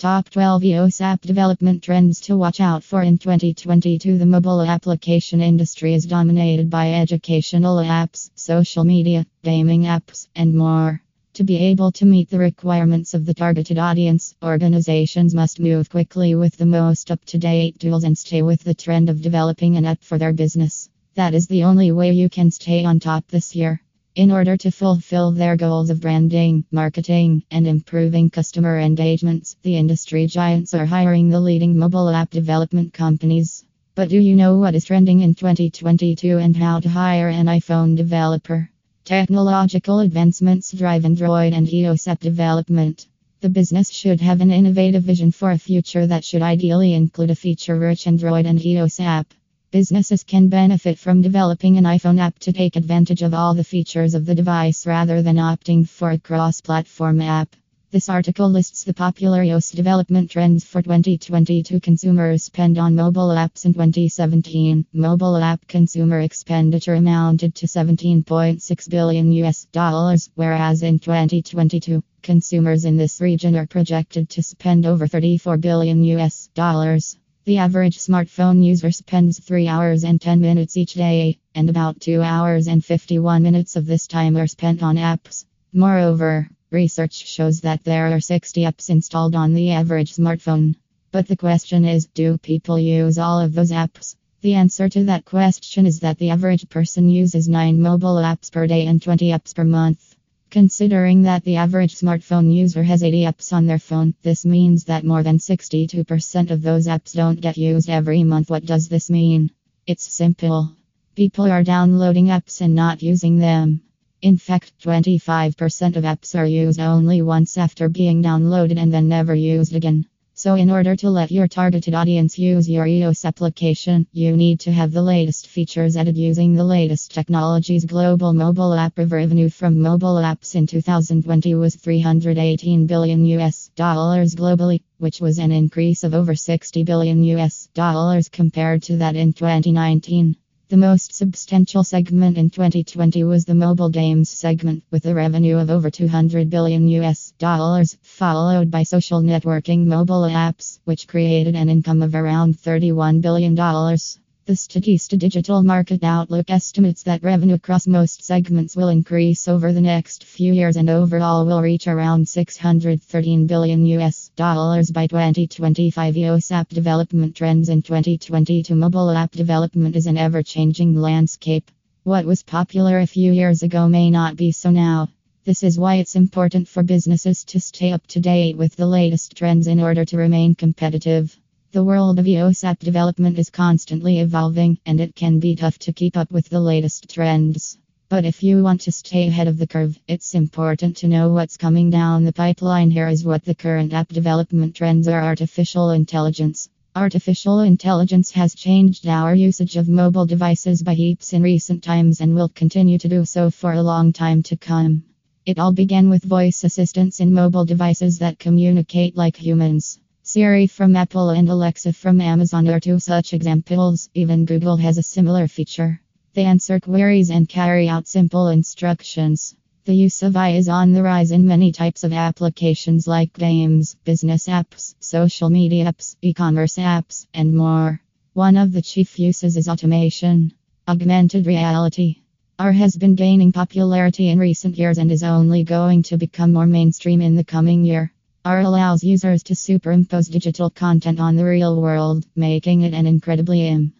Top 12 iOS app development trends to watch out for in 2022. The mobile application industry is dominated by educational apps, social media, gaming apps, and more. To be able to meet the requirements of the targeted audience, organizations must move quickly with the most up to date tools and stay with the trend of developing an app for their business. That is the only way you can stay on top this year. In order to fulfill their goals of branding, marketing, and improving customer engagements, the industry giants are hiring the leading mobile app development companies. But do you know what is trending in 2022 and how to hire an iPhone developer? Technological advancements drive Android and iOS app development. The business should have an innovative vision for a future that should ideally include a feature rich Android and iOS app. Businesses can benefit from developing an iPhone app to take advantage of all the features of the device rather than opting for a cross platform app. This article lists the popular iOS development trends for 2022 consumers spend on mobile apps in 2017. Mobile app consumer expenditure amounted to 17.6 billion US dollars, whereas in 2022, consumers in this region are projected to spend over 34 billion US dollars. The average smartphone user spends 3 hours and 10 minutes each day, and about 2 hours and 51 minutes of this time are spent on apps. Moreover, research shows that there are 60 apps installed on the average smartphone. But the question is do people use all of those apps? The answer to that question is that the average person uses 9 mobile apps per day and 20 apps per month. Considering that the average smartphone user has 80 apps on their phone, this means that more than 62% of those apps don't get used every month. What does this mean? It's simple. People are downloading apps and not using them. In fact, 25% of apps are used only once after being downloaded and then never used again. So, in order to let your targeted audience use your iOS application, you need to have the latest features added using the latest technologies. Global mobile app revenue from mobile apps in 2020 was 318 billion US dollars globally, which was an increase of over 60 billion US dollars compared to that in 2019. The most substantial segment in 2020 was the mobile games segment, with a revenue of over 200 billion US dollars, followed by social networking mobile apps, which created an income of around 31 billion dollars. The Statista Digital Market Outlook estimates that revenue across most segments will increase over the next few years and overall will reach around 613 billion US dollars by 2025. iOS app development trends in 2022 mobile app development is an ever changing landscape. What was popular a few years ago may not be so now. This is why it's important for businesses to stay up to date with the latest trends in order to remain competitive. The world of iOS app development is constantly evolving, and it can be tough to keep up with the latest trends. But if you want to stay ahead of the curve, it's important to know what's coming down the pipeline. Here is what the current app development trends are artificial intelligence. Artificial intelligence has changed our usage of mobile devices by heaps in recent times and will continue to do so for a long time to come. It all began with voice assistants in mobile devices that communicate like humans. Siri from Apple and Alexa from Amazon are two such examples. Even Google has a similar feature. They answer queries and carry out simple instructions. The use of AI is on the rise in many types of applications like games, business apps, social media apps, e commerce apps, and more. One of the chief uses is automation. Augmented reality. AR has been gaining popularity in recent years and is only going to become more mainstream in the coming year. AR allows users to superimpose digital content on the real world, making it an incredibly Im